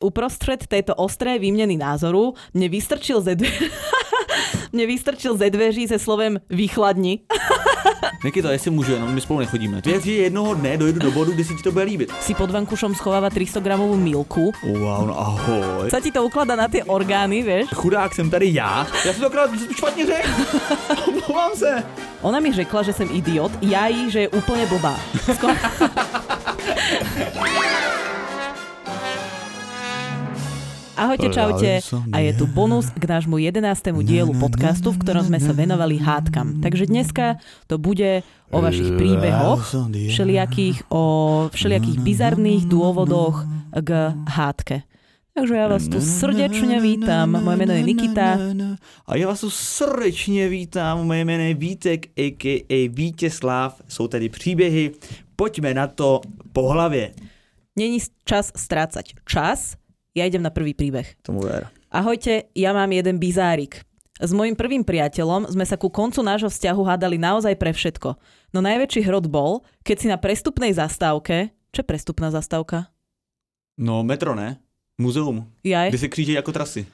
Uprostřed této ostré výměny názoru mne vystrčil ze, dve... mne vystrčil ze dveří se slovem vychladni. Nikito, jestli můžu, jenom my spolu nechodíme. Věř, že jednoho dne dojdu do bodu, kdy si ti to bude líbit. Si pod vankušom schováva 300 gramovú milku. Wow, no ahoj. Sa ti to ukladá na ty orgány, vieš? Chudák jsem tady já. Já jsem to akorát špatně řekl. Omlouvám se. Ona mi řekla, že jsem idiot, já jí, že je úplně blbá. Skoro... Ahojte, čaute. A je tu bonus k nášmu 11. dielu podcastu, v ktorom sme sa venovali hádkam. Takže dneska to bude o vašich príbehoch, všelijakých, o všelijakých bizarných dôvodoch k hádke. Takže ja vás tu srdečne vítam. Moje meno je Nikita. A já vás tu srdečně vítám. Moje jméno je Vítek, a.k.a. Vítězslav. Jsou tady příběhy. Pojďme na to po hlavě. Není čas strácať čas. Ja idem na prvý príbeh. Tomu ver. Ahojte, ja mám jeden bizárik. S mojim prvým priateľom sme sa ku koncu nášho vzťahu hádali naozaj pre všetko. No najväčší hrot bol, keď si na prestupnej zastávke... Čo je prestupná zastávka? No metro, ne? Muzeum. Jaj. Kde se kříží jako trasy.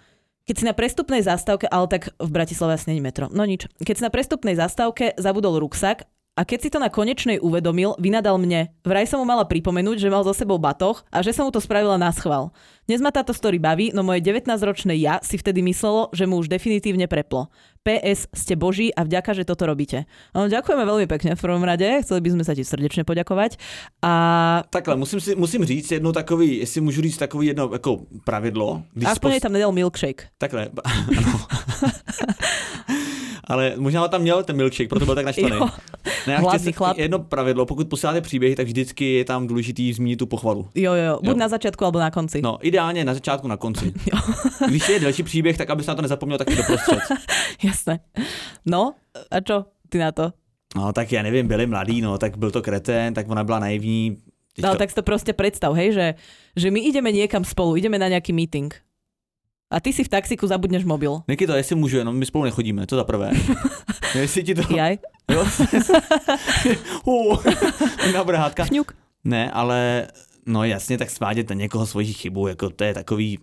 Keď si na prestupnej zastávke, ale tak v Bratislave asi není metro. No nič. Keď si na prestupnej zastávke zabudol ruksak a keď si to na konečnej uvedomil, vynadal mne. Vraj som mu mala pripomenúť, že mal so sebou batoh a že som mu to spravila na schvál. Dnes ma táto story baví, no moje 19-ročné ja si vtedy myslelo, že mu už definitívne preplo. PS, ste boží a vďaka, že toto robíte. No, ďakujeme veľmi pekne v prvom rade, chceli by sme sa ti srdečne poďakovať. A Takhle, musím, si, musím říct jedno takový, jestli můžu říct takový jedno jako pravidlo. Když aspoň spos- jej tam nedal milkshake. Takhle, ano. Ale možná ho tam měl ten milkshake, proto byl tak naštvaný. Ne, já Hladný chlap. jedno pravidlo, pokud posíláte příběhy, tak vždycky je tam důležitý zmínit tu pochvalu. Jo, jo, jo. Buď Jo. na začiatku, alebo na konci. No, ideálně na začátku, na konci. Jo. Když je delší příběh, tak aby se na to nezapomněl taky doprostřed. Jasné. No, a čo ty na to? No, tak já nevím, byli mladí, no, tak byl to kretén, tak ona byla naivní. No to- tak si to proste predstav, hej, že, že my ideme niekam spolu, ideme na nejaký meeting. A ty si v taxiku zabudneš mobil. Nikito, jestli můžu, jenom my spolu nechodíme, to za prvé. jestli ti to... Jaj, Jo? uh, na fňuk. Ne, ale no jasně, tak svádět na někoho svoji chybu, jako to je takový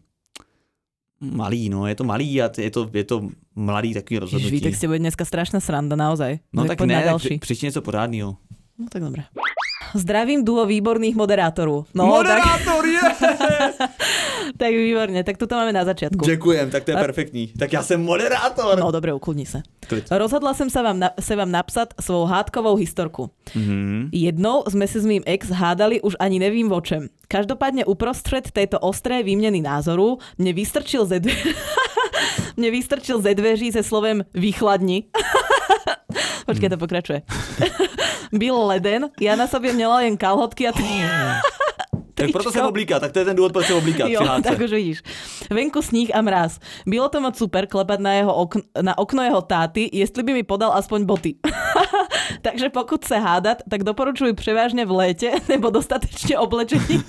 malý, no, je to malý a je to, je to mladý takový Ježiš, rozhodnutí. Vítek, ste bude dneska strašná sranda, naozaj. No Tak tak ne, tak ďalší. při, přičti něco pořádného. No tak dobre. Zdravím duo výborných moderátorov. No, Moderátor je! tak, výborne, tak tuto máme na začiatku. Děkujem, tak to je perfektní. Tak já jsem moderátor. No dobre, ukludni sa. Klid. Rozhodla som sa vám, na, sa vám napsat svou hádkovou historku. Mhm. Jednou sme se s mým ex hádali už ani nevím o čem. Každopádne uprostřed této ostré výměny názoru mne vystrčil ze, dve... mne vystrčil ze dveří se slovem vychladni. Počkej, to pokračuje. Byl leden, já na sobě měla jen kalhotky a ty... Tak proto se oblíká, tak to je ten důvod, proč se oblíká Jo, tak už vidíš. Venku sníh a mráz. Bylo to moc super klepat na, jeho okn- na okno jeho táty, jestli by mi podal aspoň boty. Takže pokud se hádat, tak doporučuji převážně v létě nebo dostatečně oblečení.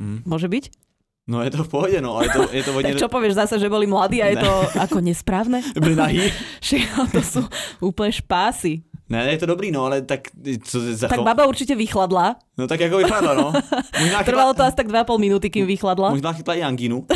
Mm. Môže byť? No je to v pohodě, no, ale je to, je to hodně... Tak čo povieš zase, že boli mladí a je Ne. to ako nesprávne? Byli nahý? To sú úplne špásy. Ne, je to dobrý, no, ale tak co za Tak baba určite vychladla. No tak jako vypadla, no. Možná Trvalo to asi tak 2,5 minúty, kým vychladla. možná chytla i angínu,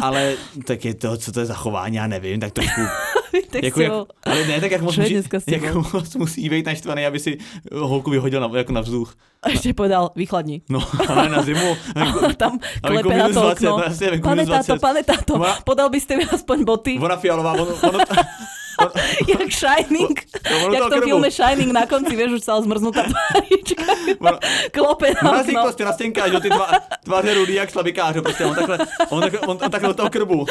ale tak je to, co to je za chování, já nevím, tak trošku, tak jako, jak, ale ne, tak jak moc, musí, jak moc musí být naštvaný, aby si holku vyhodil na, jako na vzduch. A ešte povedal, vychladni. No, ale na zimu, jako, Tam A klepe na to 20, okno. no jasně, venku Pane táto, 20. pane táto, podal by ste mi aspoň boty, ona fialová, ono, ono, jak Shining. No, Jak to v tom krbu. filme Shining na konci, vieš, už sa zmrznutá tvárička. Klope na Mrazík prostě nastěnká, že ty dva, tváře rudý jak slabikář, prostě on takhle, on takhle, on, on takhle do toho krbu.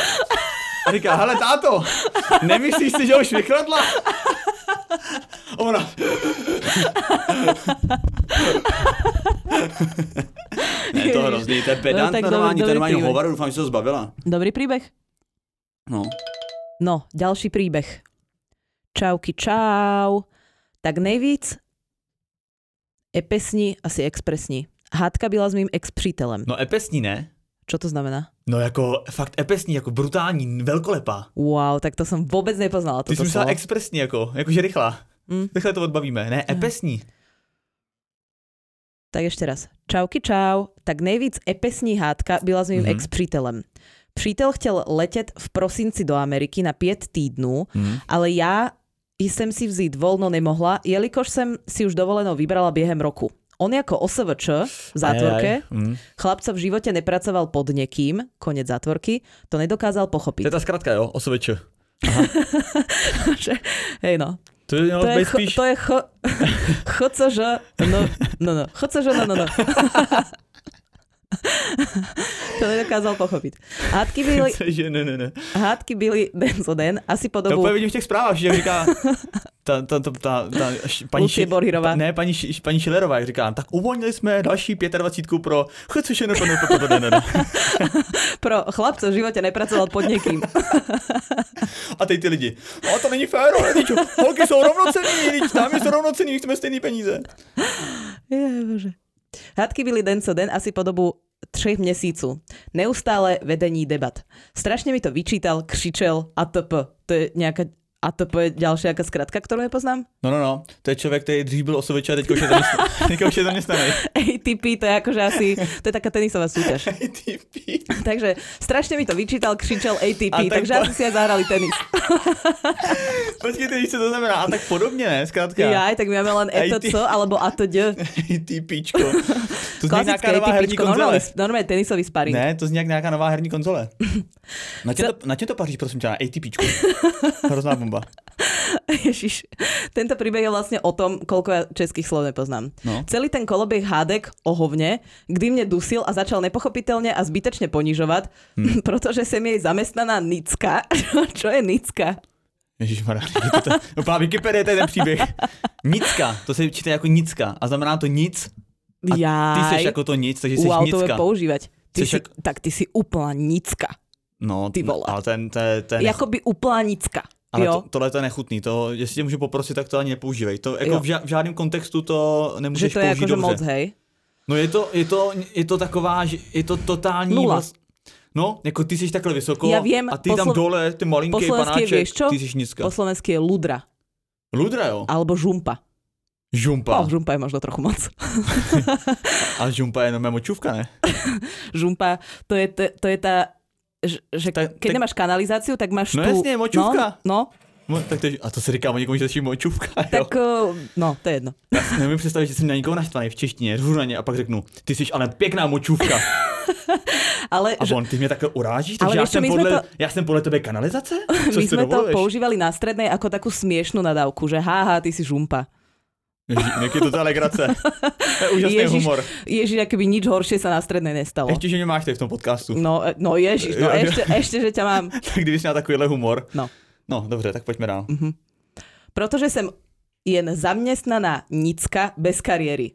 A říká, hele táto, nemyslíš si, že už vychladla? Ona, ne, to hrozný, to je pedant No, tak no, normální, to je normální hovor, doufám, že se to zbavila. Dobrý príbeh? No. No, ďalší príbeh. Čauky, čau. Tak nejvíc epesní, asi expresní. Hádka byla s mým ex-přítelem. No epesní ne? Čo to znamená? No jako fakt epesní, jako brutální, velkolepá. Wow, tak to som vôbec nepoznala. Ty jsi myslela expresní, jako, jakože rychlá. Mm. Rychle to odbavíme. Ne, epesní. Tak ešte raz. Čauky čau. Tak nejvíc epesní hádka byla s mým mm-hmm. ex-přítelem. Přítel chtěl letět v prosinci do Ameriky na pět týdnů, Hm. ale já jsem si vzít volno nemohla, jelikož jsem si už dovolenou vybrala během roku. On jako OSVČ v zátvorke, Aj, aj. Hm. chlapca v živote nepracoval pod někým, konec zátvorky, to nedokázal To pochopit. je ta zkratka, jo? OSVČ. Že- Hej no, To je to je, být ch- spíš... to je ch, chcož, no, no, no, chcož, no, no, no. to nedokázal pochopit. Hádky byly, že ne, ne, ne. hádky byly den zo den, asi po To dobu úplně vidím v těch zprávách, že říká ta, ta, ta, ta, ta paní, Lucie Ši- Borhirová. ta- ne, paní, paní Šilerová, jak říká, tak uvolnili jsme další 25 pro chci ne. pro chlapca v živote nepracoval pod někým. A teď ty lidi, a to není fér, holky jsou rovnocenní, teď námi jsou rovnocenní, chceme stejný peníze. Je, bože. Hádky byly den co den asi po dobu třech měsíců. Neustále vedení debat. Strašně mi to vyčítal, křičel ATP. To je nějaká ATP je ďalšia jaká skratka, ktorú nepoznám. No, no, no, to je člověk, který dřív byl osovič a teď už je zaměstnaný. teďka už je zaměstnaný. ATP, to je akože asi, to je taká tenisová súťaž. ATP. Takže strašne mi to vyčítal, křičel ATP, A tak takže po- asi si aj zahrali tenis. Počkejte, víš, co to znamená? A tak podobně, ne? Zkrátka. Aj, tak my máme len ETC alebo ATD. ATPčko. To zní nějaká nová herní ATPčko, konzole. normálne tenisový sparring. Ne, to zní jak nějaká nová herní konzole. Na tě to, na tě to paří, prosím tě, na ATPčku. Hrozná bomba. Ježiš, tento príbeh je vlastne o tom, koľko ja českých slov nepoznám. No. Celý ten koloběh hádek o hovně, kdy mě dusil a začal nepochopitelně a zbytečně ponižovat, Hm. protože jsem jej zamestnaná Nicka. Čo je Nicka? Ježišmarja, to, to, úplná Wikipedie, to je ten příběh. Nicka, to se čte jako nicka a znamená to nic. A Jaj. ty seš jako to nic, takže jsi wow, to nicka. používať. Ty Seš si, jak- Tak ty si úplná Nicka. No, Ty vole. ale ten, je nech... Jakoby úplná Nicka. Ale jo? to, tohle to je nechutný, to, jestli tě můžu poprosit, tak to ani nepoužívej. To jako Jo. v, ža- v žádném kontextu to Že nemůžeš to je použít akože dobře. moc, hej? No je to, je to, je to taková, že je to totální... Nula. vlast- No, jako ty jsi takhle vysoko Já vím, a ty po tam dole, ty malinký panáček, vieš čo? ty jsi nízka. Po slovensky je ludra. Ludra jo, Alebo žumpa. žumpa. Oh, žumpa je možno trochu moc. A žumpa je jenom močůvka, ne? žumpa, to je, t- to je tá, že, že Ta- keď tak- nemáš kanalizáciu, tak máš No tu... jasně, močůvka. No, no Mo, tak to, je- a to se říká o někomu, že jsi močůvka, jo. tak uh, no, to je jedno. Nevím představit, že jsem na někoho naštvaný v češtině, řvu na ně a pak řeknu, ty jsi ale pěkná močůvka. Ale A že, on, ty mě takhle urážíš, takže já jsem, podle, to- já jsem podle tebe kanalizace? Co my si sme to používali na strednej ako takú smiešnú nadávku, že haha, ty si žumpa. Ježi, jak je to ta legrace. To je úžasný Ježiš. humor. Ježiš, akoby nič horšie sa na strednej nestalo. Ještě, že mě máš tady v tom podcastu. No, e, no ježiš, no ešte, ešte, že ťa mám. Tak kdyby jsi měl takovýhle humor. No. No, dobře, tak pojďme dál. Protože jsem jen zaměstnaná nicka bez kariéry.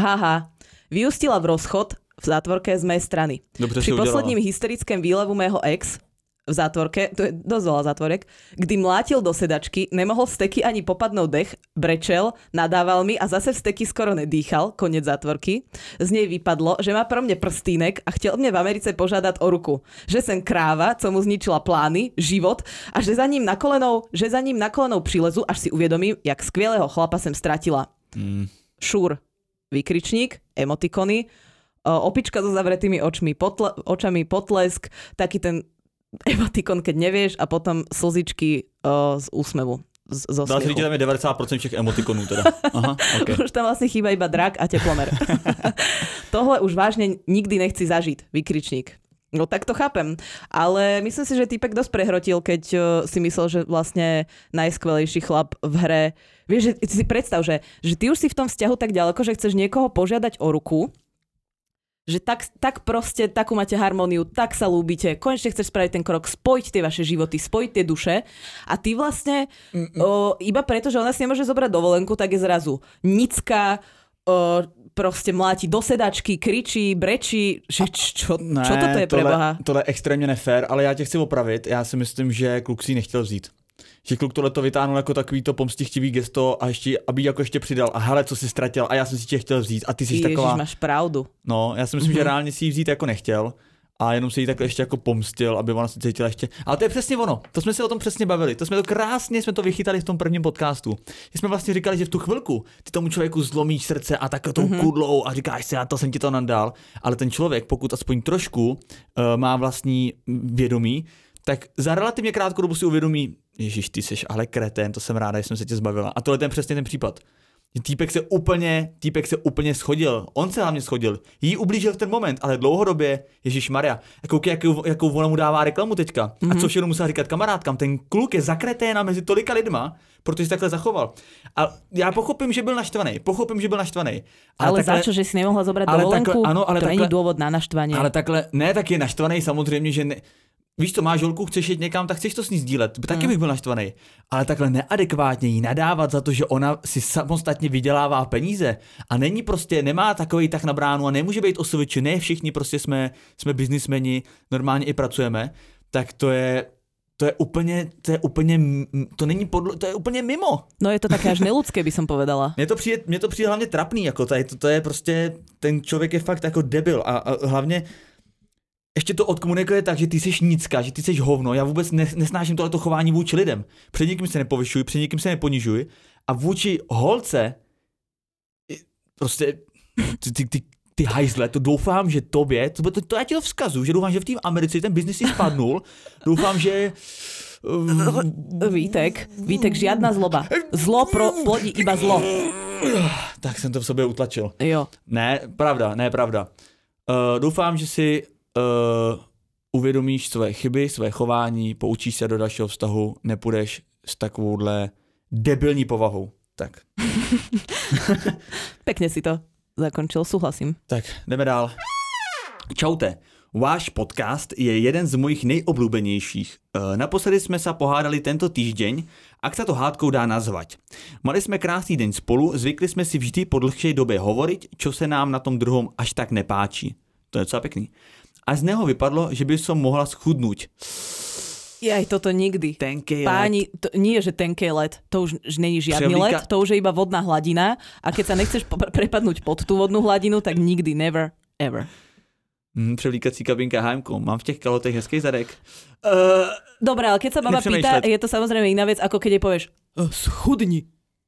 Haha, vyústila v rozchod v zátvorke z mé strany. Dobře Při si posledním hysterickém výlevu mého ex v zátvorke, to je dosť veľa zátvorek, kdy mlátil do sedačky, nemohol vsteky ani popadnout dech, brečel, nadával mi a zase vsteky skoro nedýchal, konec zátvorky. Z nej vypadlo, že má pro mne prstínek a chtěl mě v Americe požádat o ruku. Že jsem kráva, co mu zničila plány, život a že za ním na kolenou, že za ním na kolenou přilezu, až si uvědomím, jak skvělého chlapa jsem ztratila. Mm. Šur, vykričník, emotikony, opička so zavretými očmi, potle, očami, potlesk, taký ten emotikon, keď nevieš a potom slzičky o, z úsmevu. Z, zo Dá se říct, že tam je 90% všech emotikonů teda. Aha, okay. Už tam vlastne chýba iba drak a teplomer. Tohle už vážne nikdy nechci zažiť, vykričník. No tak to chápem, ale myslím si, že týpek dosť prehrotil, keď uh, si myslel, že vlastne najskvelejší chlap v hre... Vieš, že si predstav, že, že ty už si v tom vzťahu tak ďaleko, že chceš niekoho požiadať o ruku, že tak, tak proste, takú máte harmóniu, tak sa lúbite, konečne chceš spraviť ten krok, spojiť tie vaše životy, spojiť tie duše a ty vlastne o, iba preto, že ona si nemôže zobrať dovolenku, tak je zrazu nická, o, proste mláti do sedačky, kričí, brečí, že čo, čo toto je pre Boha? tohle, tohle je extrémně nefér, ale já tě chci opravit. Já si myslím, že kluk si nechtěl vzít. Že kluk tohle to vytáhnul jako takový to pomstichtivý gesto a ještě, aby jako ještě přidal a hele, co jsi ztratil a já jsem si tě chtěl vzít a ty jsi Ježiš, taková, máš pravdu. no, já si myslím, Mhm. že reálně si ji vzít jako nechtěl a jenom se jí takhle ještě jako pomstil, aby ona se cítila ještě. Ale to je přesně ono. To jsme se o tom přesně bavili. To jsme to krásně jsme to vychytali v tom prvním podcastu. My jsme vlastně říkali, že v tu chvilku ty tomu člověku zlomíš srdce a takhle tou mm-hmm. kudlou a říkáš si, já to jsem ti to nadal. Ale ten člověk, pokud aspoň trošku uh, má vlastní vědomí, tak za relativně krátkou dobu si uvědomí, Ježíš, ty jsi ale kretén, to jsem ráda, že jsem se tě zbavila. A tohle je ten přesně ten případ. Týpek se úplně, týpek se úplně schodil. On se hlavně schodil. Jí ublížil v ten moment, ale dlouhodobě, Ježíš Maria, koukej, jakou, jakou ona mu dává reklamu teďka. Mm-hmm. A mhm. co všechno musel říkat kamarádkám. Ten kluk je zakreténa mezi tolika lidma, protože se takhle zachoval. A já pochopím, že byl naštvaný. Pochopím, že byl naštvaný. Ale, ale takhle, za čo, že si nemohla zobrať ale dovolenku? Takhle, ano, ale to takhle, není důvod na naštvání. Ale takhle, ne, tak je naštvaný samozřejmě, že ne, víš to, máš holku, chceš jít někam, tak chceš to s ní sdílet. Taky hmm. bych byl naštvaný. Ale takhle neadekvátně jí nadávat za to, že ona si samostatně vydělává peníze a není prostě, nemá takový tak na bránu a nemůže být osoviči, ne všichni prostě jsme, jsme biznismeni, normálně i pracujeme, tak to je, to je úplně, to je úplně, to není podlo, to je úplně mimo. No je to také až neludské, by som povedala. Mně to přijde, mně to přijde hlavně trapný, jako je, to, to je prostě, ten člověk je fakt jako debil a, a hlavně ještě to odkomunikuje tak, že ty jsi nicka, že ty jsi hovno. Já vůbec nesnáším tohleto chování vůči lidem. Před někým se nepovyšuji, před někým se neponižuji. A vůči holce, prostě, ty, ty, ty, ty hajzle, to doufám, že tobě, to, to, to já ti to vzkazu, že doufám, že v té Americe ten biznis si spadnul. doufám, že Vítek, Vítek, žiadna zloba. Zlo pro, plodí iba zlo. Tak jsem to v sobě utlačil. Jo. Ne, pravda, ne, pravda. Uh, doufám, že si uh, uvědomíš své chyby, své chování, poučíš se do dalšího vztahu, nepůjdeš s takovouhle debilní povahou. Tak. Pekne si to zakončil, souhlasím. Tak, jdeme dál. Čaute. Váš podcast je jeden z mojich nejoblúbenějších. Eh, naposledy jsme se pohádali tento týždeň, ak sa to hádkou dá nazvať. Mali jsme krásný den spolu, zvykli jsme si vždy po dlhšej době hovoriť, čo se nám na tom druhom až tak nepáčí. To je docela pekný a z neho vypadlo, že by som mohla schudnúť. Aj toto nikdy. Tenkej Páni, to, nie že tenkej let, to už není žiadny Převlíka... let, to už je iba vodná hladina a keď sa nechceš prepadnúť pod tú vodnú hladinu, tak nikdy, never, ever. Mm, převlíkací kabinka HMK. Mám v těch kalotech hezký zadek. Uh, Dobre, ale keď sa baba pýta, je to samozrejme iná vec, ako keď jej povieš, uh, schudni.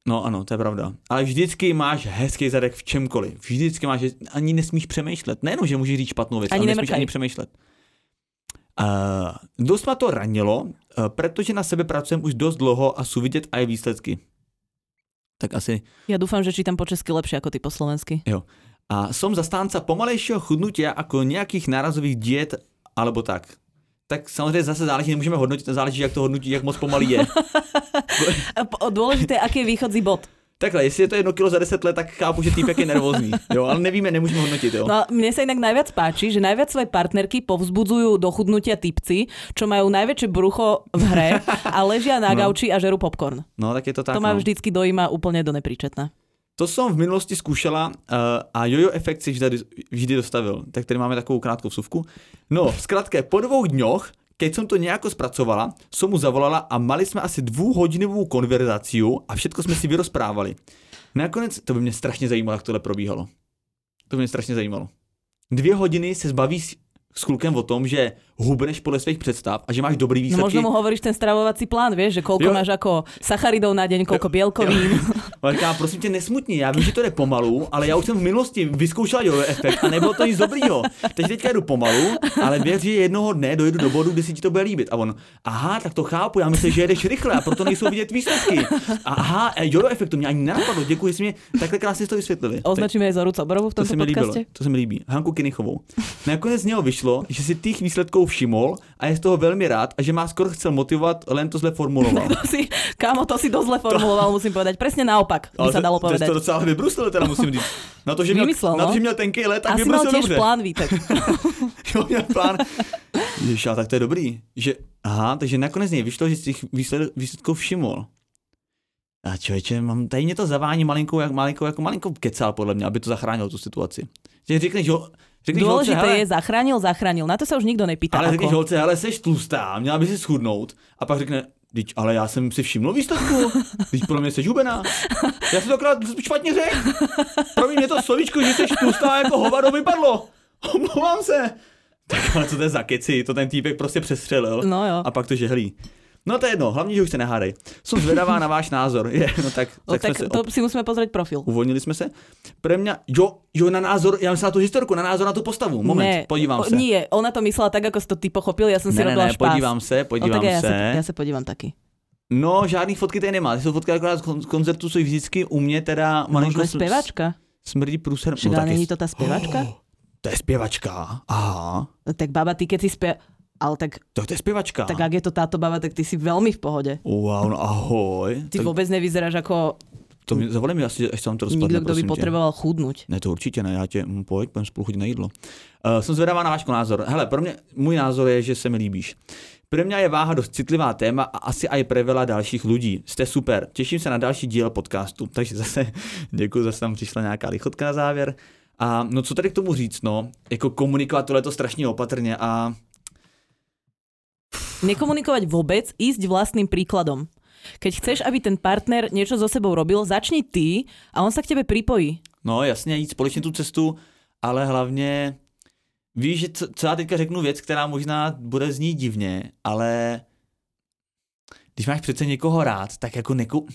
No ano, to je pravda. Ale vždycky máš hezký zadek v čemkoliv. Vždycky máš, ani nesmíš přemýšlet. Nejenom, že můžeš říct špatnou věc, ani ale nesmíš ani přemýšlet. Uh, dost ma to ranilo, uh, protože na sebe pracujem už dost dlouho a sú vidět aj výsledky. Tak asi... Já doufám, že čítam po česky lepšie ako ty po slovensky. Jo. A som zastánca pomalejšího chudnutia ako nejakých nárazových diet alebo tak tak samozřejmě zase záleží, nemůžeme hodnotit, záleží, jak to hodnotí, jak moc pomalý je. Důležité, jaký je východzí bod. Takhle, jestli je to jedno kilo za 10 let, tak chápu, že týpek je nervózní. Jo, ale nevíme, nemůžeme hodnotit. Jo. No, mne sa inak najviac páči, že najviac svoje partnerky povzbudzujú do chudnutia typci, čo majú najväčšie brucho v hre a ležia na no. gauči a žerú popcorn. No, tak je to tak. To ma no. vždycky dojíma úplne do nepríčetna. To jsem v minulosti zkoušela uh, a jojo efekt si vždy, vždy dostavil. Tak tady máme takovou krátkou vsuvku. No, zkrátka, po dvou dňoch, keď som to nejako spracovala, som mu zavolala a mali jsme asi dvouhodinovou konverzaciu a všetko jsme si vyrozprávali. Nakonec, to by mě strašně zajímalo, jak tohle probíhalo. To by mě strašně zajímalo. Dvě hodiny se zbaví s klukem o tom, že hubneš podle svých představ a že máš dobrý výsledky. No možno mu hovoríš ten stravovací plán, vieš, že koľko jo. máš ako sacharidov na deň, koľko bielkovín. Říká, prosím tě, nesmutni, já vím, že to jde pomalu, ale já už jsem v minulosti vyzkoušel jo efekt a nebylo to nic dobrýho. Teď teďka jdu pomalu, ale věř, že jednoho dne dojdu do bodu, kde si ti to bude líbit. A on, aha, tak to chápu, já myslím, že jedeš rychle a proto nejsou vidět výsledky. A aha, jo efekt, to mě ani nenapadlo, děkuji, jsi mě takhle krásně to vysvětlili. Označíme je za Ruca Borovu v tomto to se mi líbilo, to se mi líbí. Hanku Kinichovou. Nakonec z něho vyšlo, že si těch výsledků všiml a je z toho velmi rád a že má skoro chcel motivovat, len to zle formuloval. to si, kámo, to si dosť zle formuloval, to... musím povedať. Presne naopak by sa dalo povedať. To, to docela vybruslil, teda musím říct. Na to, že měl, Vymyslel, no? na to, že měl tenký let, tak Asi vybruslil mal tiež plán, Vítek. jo, měl plán. Ježiš, tak to je dobrý. Že, aha, takže nakonec něj vyšlo, že si těch výsled, výsledků všiml. A člověče, mám, tady mě to zavání malinkou, jak, malinkou, jako malinkou kecal, podle mě, aby to zachránilo tu situaci. Že řekneš, že Řekneš Dôležité holce, je, zachránil, zachránil. Na to se už nikdo nepýta. Ale řekneš holce, ale jsi tlustá, měla by si schudnout. A pak řekne, Teď, ale já jsem si všiml výsledku. Teď pro mě jsi hubená. Já jsem to akorát špatně řekl. Pro mě to slovíčko, že jsi tlustá jako hovado vypadlo. Omlouvám se. Tak ale co to je za keci, to ten týpek prostě přestřelil No jo. a pak to žehlí. No to je jedno, hlavně, že už se nehádej. Jsem zvedavá na váš názor. Je, no tak, No, tak, tak se to si musíme pozrieť profil. Uvolnili jsme se. Pre mňa, jo, jo, na názor, já myslím na tu historku, na názor na tu postavu. Moment, ne, podívám o, se. Nie, ona to myslela tak, ako si to ty pochopil, ja som si ne, ne, robila ne, špás. podívám se, no, podívám tak ja se. se. Ja sa podívam taky. No, žádný fotky tady nemá. Ty jsou fotky akorát z kon- koncertu, jsou vždycky u mě teda No, malinko sm- spevačka. smrdí průser. Ale není to tá spevačka? Oh, to je zpěvačka. Aha. No, tak baba, ty keď si spie... Ale tak, To, je zpěvačka. tak ak je to táto baba, tak ty si veľmi v pohode. Wow, no ahoj. Ty tak vôbec nevyzeráš ako to mi, zavolej mi asi, až se vám to rozpadne, nikto, kto by potreboval chudnúť. Ne, to určitě ne, já tě, hm, pojď, budeme spolu chodit na jídlo. Uh, jsem zvědavá na váš názor. Hele, pro mě, můj názor je, že se mi líbíš. Pro mě je váha dost citlivá téma a asi i pre veľa dalších lidí. Jste super. Těším se na další díl podcastu. Takže zase děkuji, zase tam přišla nějaká lichotka na závěr. A no co tady k tomu říct, no, jako komunikovat tohle to strašně opatrně a Nekomunikovať vôbec, ísť vlastným príkladom. Keď chceš, aby ten partner niečo so sebou robil, začni ty a on sa k tebe pripojí. No jasně, jít společně tu cestu, ale hlavně víš, že co, co já teďka řeknu věc, která možná bude znít divně, ale když máš přece někoho rád, tak jako neku...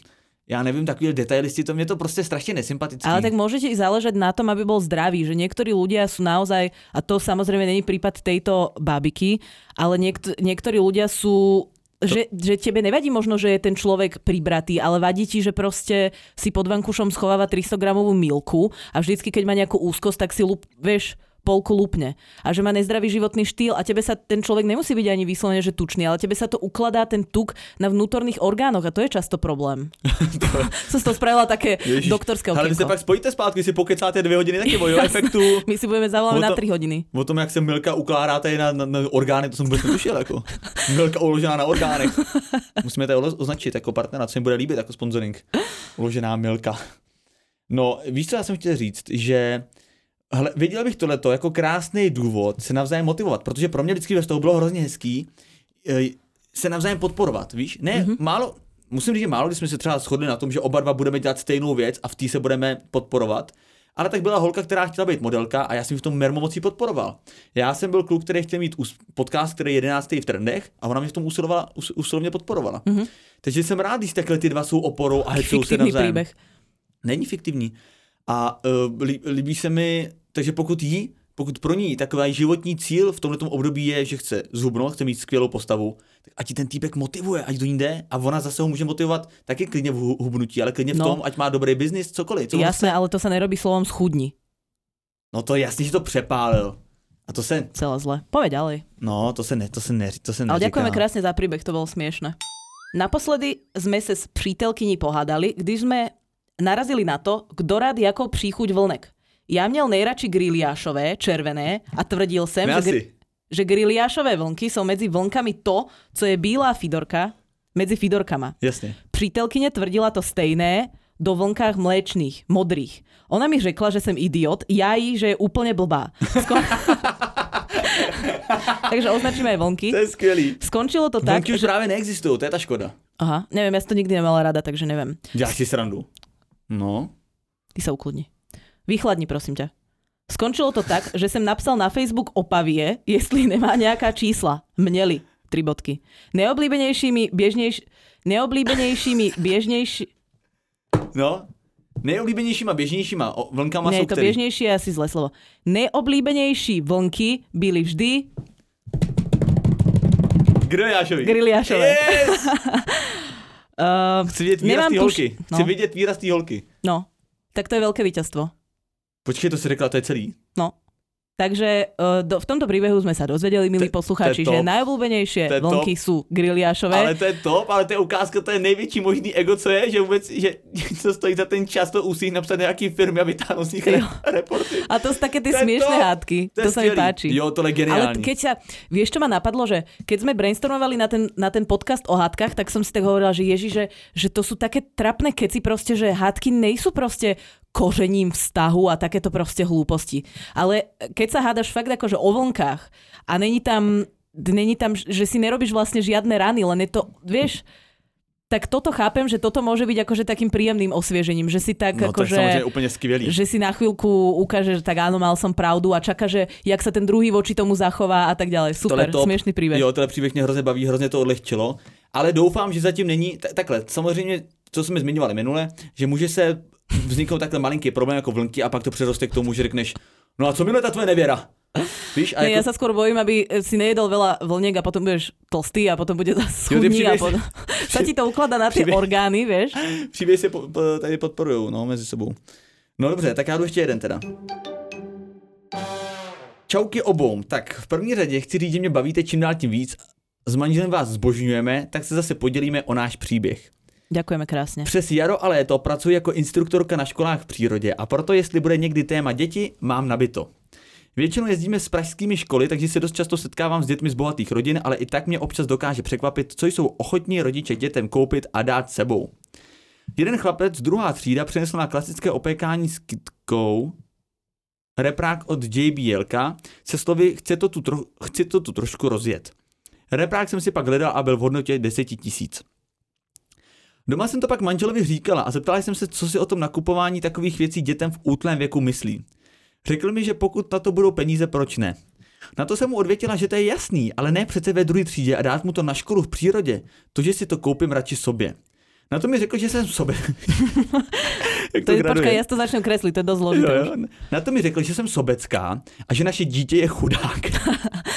Já nevím, takový detailisty, to mě to prostě strašně nesympatický. Ale tak môže ti záležať na tom, aby bol zdravý, že niektorí ľudia sú naozaj, a to samozrejme není prípad tejto babiky, ale niekt- niektorí ľudia sú že, že tebe nevadí možno, že je ten človek pribratý, ale vadí ti, že proste si pod vankušom schováva 300 gramovú milku a vždycky, keď má nejakú úzkosť, tak si, lup, vieš, polku lupne. A že má nezdravý životný štýl a tebe sa ten človek nemusí byť ani vyslovene, že tučný, ale tebe sa to ukladá ten tuk na vnútorných orgánoch a to je často problém. Som z toho spravila také Ježiš, doktorské Ale vy se okienko. pak spojíte zpátky, si pokecáte dvě hodiny taky o efektu. My si budeme zavoláme No na to- 3 hodiny. O tom, jak se Milka ukládá tady na, na, na orgány, to jsem vůbec netušil. Jako. Milka uložená na orgánech. Musíme to označit jako partnera, co jim bude líbit jako sponsoring. Uložená Milka. No, víš, co já jsem chtěl říct, že Hele, viděl bych tohleto jako krásný důvod se navzájem motivovat, protože pro mě vždycky ve vztahu bylo hrozně hezký eh, se navzájem podporovat, víš? Ne, mm-hmm. málo, musím říct, že málo, když jsme se třeba shodli na tom, že oba dva budeme dělat stejnou věc a v té se budeme podporovat, ale tak byla holka, která chtěla být modelka a já jsem v tom mermo mocí podporoval. Já jsem byl kluk, který chtěl mít podcast, který je 11. v trendech a ona mě v tom usilovala, us- usilovně podporovala. Mm-hmm. Takže jsem rád, když takhle ty dva jsou oporou a hecou se navzájem. príbeh. Není fiktivní. A uh, lí, líbí se mi, takže pokud jí, pokud pro ní takový životní cíl v tomto období je, že chce zhubnout, chce mít skvělou postavu, tak ať ji ten týpek motivuje, ať do ní jde a ona zase ho může motivovat taky klidně v hu- hubnutí, ale klidně v No. tom, ať má dobrý biznis, cokoliv. Co Jasné, ale to sa nerobí slovom schudni. No to je jasný, že to přepálil. A to se, Celé zle. Povedz ďalej. no, to se ne, to se ne, to se Ale neříká. ďakujeme krásne za príbeh, to bolo smiešne. Naposledy sme sa s přítelkyní pohádali, když sme narazili na to, kdo rád jakou příchuť vlnek. Ja měl nejradši griliášové, červené a tvrdil jsem, Já že, gr- že griliášové vlnky jsou mezi vlnkami to, co je bílá fidorka medzi fidorkama. Jasně. Přítelkyně tvrdila to stejné do vlnkách mléčných, modrých. Ona mi řekla, že jsem idiot, já jí, že je úplně blbá. Skon... Takže označíme aj vlnky. To je skvělý. Skončilo to tak, Vlnky už že... právě neexistují, to je ta škoda. Aha, neviem, ja som to nikdy nemala rada, takže neviem. Děláš si srandu. No, Ty sa ukludni. Vychladni, prosím ťa. Skončilo to tak, že jsem napsal na Facebook opavie, jestli nemá nějaká čísla. Měli. Tri bodky. Neoblíbenějšími, běžnějš... Neoblíbenějšími, běžnější... no. Nejoblíbenějšíma běžnějšíma vlnkama Ne, jsou to který? běžnější je asi zlé slovo. Neoblíbenější vlnky byly vždy Griliášovi. griliášové. Yes! Uh, Chci vidět výraz Nemám té tuš- holky. Chci no. vidět výraz té holky. no, tak to je veľké víťazstvo. Počkej, to si řekla, to je celý. No. Takže uh, do, v tomto príbehu sme sa dozvedeli, milí poslucháči, je že najobľúbenejšie vlnky sú griliášové. Ale to je top, ale to je ukázka, to je největší možný ego, co je, že vůbec, že to stojí za ten čas to úsilí napsat nějaký firmy a vytáhnout z nich re, reporty. A to sú také smiešné to. hádky. To, To, sa mi páči. Jo, to je Ale geniální. keď sa, vieš čo ma napadlo, že keď sme brainstormovali na ten, na ten podcast o hádkach, tak som si tak hovorila, že ježi, že, že to sú také trapné keci proste, že hádky nejsú proste kořením vztahu a takéto proste hlúposti. Ale keď sa hádaš fakt akože o vlnkách a není tam, není tam, že si nerobíš vlastne žiadne rany, len je to, vieš, tak toto chápem, že toto môže byť akože takým príjemným osviežením, že si tak No to akože... skvělý. že si na chvíľku ukáže, že tak áno, mal som pravdu a čaká, že jak sa ten druhý voči tomu zachová a tak ďalej. Super, top. smiešný príbeh. Jo, tenhle příběh mě hrozně baví, hrozně to odlehčilo, ale doufám, že zatím není, takhle, samozřejmě, co jsme zmiňovali minule, že může se vzniknout takhle malinký problém jako vlnky a pak to přeroste k tomu, že řekneš, no a co miluje ta tvoje nevěra? Víš, a Nie, jako, ja sa skôr bojím, aby si nejedol veľa vlniek a potom budeš tlstý a potom bude zase ty schudný a příběhy- potom sa ti to ukladá na tie příběh- orgány, vieš? příběhy se po, po, tady podporují, no, mezi sebou. No dobře, tak já jdu ještě jeden teda. Čauky obou. Tak v první řadě chci říct, že mě bavíte čím dál tím víc. S manželem vás zbožňujeme, tak se zase podělíme o náš příběh. Ďakujeme krásne. Přes jaro a léto pracuji jako instruktorka na školách v přírodě a proto jestli bude někdy téma děti, mám nabito. Většinou jezdíme s pražskými školy, takže se dost často setkávám s dětmi z bohatých rodin, ale i tak mě občas dokáže překvapit, co jsou ochotní rodiče dětem koupit a dát sebou. Jeden chlapec, druhá třída, přinesl na klasické opékání s kitkou reprák od JBLK se slovy chce to, tu tro, chci to tu trošku rozjet. Reprák jsem si pak hledal a byl v hodnotě 10 tisíc. Doma jsem to pak manželovi říkala a zeptala jsem se, co si o tom nakupování takových věcí dětem v útlém věku myslí. Řekl mi, že pokud na to budou peníze, proč ne? Na to jsem mu odvětila, že to je jasný, ale ne přece ve druhé třídě a dát mu to na školu v přírodě. To, že si to koupím radši sobě. Na to mi řekl, že jsem sobě. Jak To je, ja si to začnem kresliť, to je už. jo. Na to mi řekl, že jsem sobecká a že naše dítě je chudák.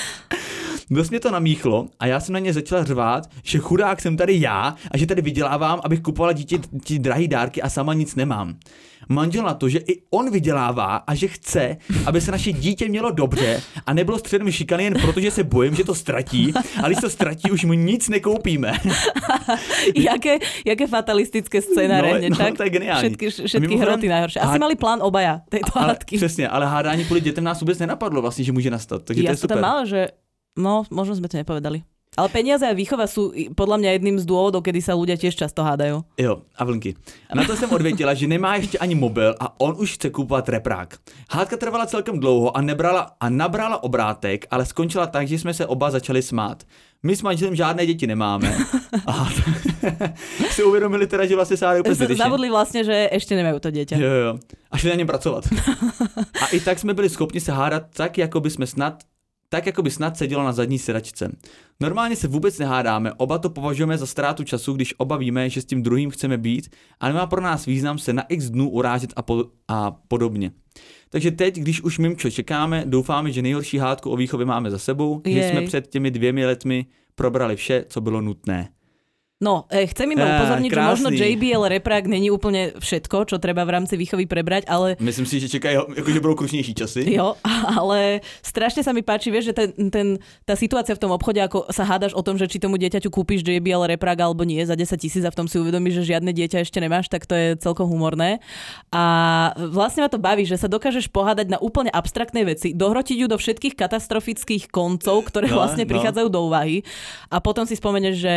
Dost mě to namíchlo a já jsem na ně začala řvát, že chudák jsem tady já a že tady vydělávám, abych kupovala dítě ti drahý dárky a sama nic nemám. Manžel na to, že i on vydělává a že chce, aby se naše dítě mělo dobře a nebylo středem šikany jen proto, že se bojím, že to ztratí, a když to ztratí, už mu nic nekoupíme. jaké, jaké fatalistické scénáre No, no, však? to je geniální. Všetky, všetky hroty najhoršie. Asi há- mali plán obaja tejto Ale, hádky. přesně, ale hádání kvůli dětem nás vůbec nenapadlo vlastně, že může nastat. Takže to Ja je super. tam mala, že no, možno sme to nepovedali. Ale peniaze a výchova sú podľa mňa jedným z dôvodov, kedy sa ľudia tiež často hádajú. Jo, a vlnky. Na to jsem odvětila, že nemá ještě ani mobil a on už chce kupovat reprák. Hádka trvala celkem dlouho a, nebrala, a nabrala obrátek, ale skončila tak, že jsme se oba začali smát. My s manželem žádné děti nemáme. A si uvědomili teda, že vlastně se hádají úplně Z- zbytečně. Zabudli vlastne, že ešte nemajú to dieťa. Jo, jo. A šli na něm pracovat. A i tak jsme byli schopni se hádat tak, jako by jsme snad tak, jako by snad sedělo na zadní sedačce. Normálně se vůbec nehádáme, oba to považujeme za ztrátu času, když oba víme, že s tím druhým chceme být a nemá pro nás význam se na x dnů urážet a, po- a podobně. Takže teď, když už mimčo čekáme, doufáme, že nejhorší hádku o výchově máme za sebou, že Jej. jsme před těmi dvěmi letmi probrali vše, co bylo nutné. No, e, chcem iba Á, upozorniť, že možno. JBL reprák není úplne všetko, čo treba v rámci výchovy prebrať, ale Myslím si, že čekají, jako, že budou krušnější časy. Jo, ale strašne sa mi páči, vieš, že ten, ten, tá situácia v tom obchode, ako sa hádaš o tom, že či tomu dieťaťu kúpiš JBL reprák alebo nie za 10 tisíc a v tom si uvedomíš, že žiadne dieťa ešte nemáš, tak to je celkom humorné. A vlastne ma to baví, že sa dokážeš pohádať na úplne abstraktnej veci, dohrotiť ju do všetkých katastrofických koncov, ktoré No, vlastne no. prichádzajú do úvahy a potom si spomeneš, že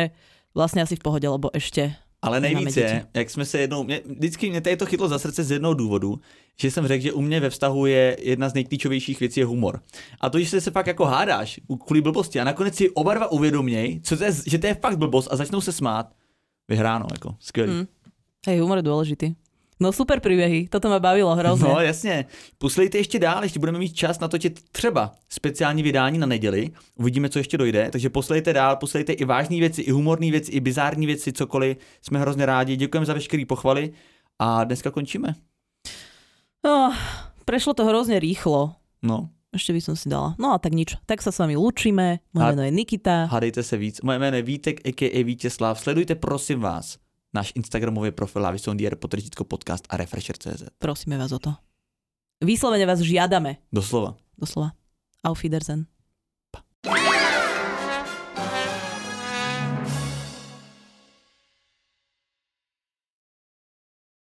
vlastne asi v pohode, lebo ešte Ale nejvíce, děti. jak jsme se jednou, mě, vždycky mě tady to chytlo za srdce z jednoho důvodu, že jsem řekl, že u mě ve vztahu je jedna z nejklíčovějších věcí je humor. A to, že se, se fakt jako hádáš kvůli blbosti a nakonec si oba dva uvědoměj, co to je, že to je fakt blbost a začnou se smát, vyhráno, jako skvělý. Mm. hej, humor je dôležitý. No super príbehy, toto ma bavilo hrozne. No jasně. Poslejte ještě dál, ještě budeme mít čas natočit třeba speciální vydání na neděli. Uvidíme, co ještě dojde. Takže poslejte dál, poslejte i vážné věci, i humorné věci, i bizární věci, cokoliv. Jsme hrozně rádi. Děkujeme za veškeré pochvaly a dneska končíme. No, prešlo to hrozne rýchlo. No, Ešte by som si dala. No a tak nič. Tak sa s vami lúčime. Moje A- meno je Nikita. hádejte se víc. Moje jméno je Vítek, a.k.a. Vítězslav. Sledujte prosím vás náš Instagramový profil Lavisondier, potržítko podcast a Refresher.cz. Prosíme vás o to. Vyslovene vás žiadame. Doslova. Doslova. Auf Wiedersehen.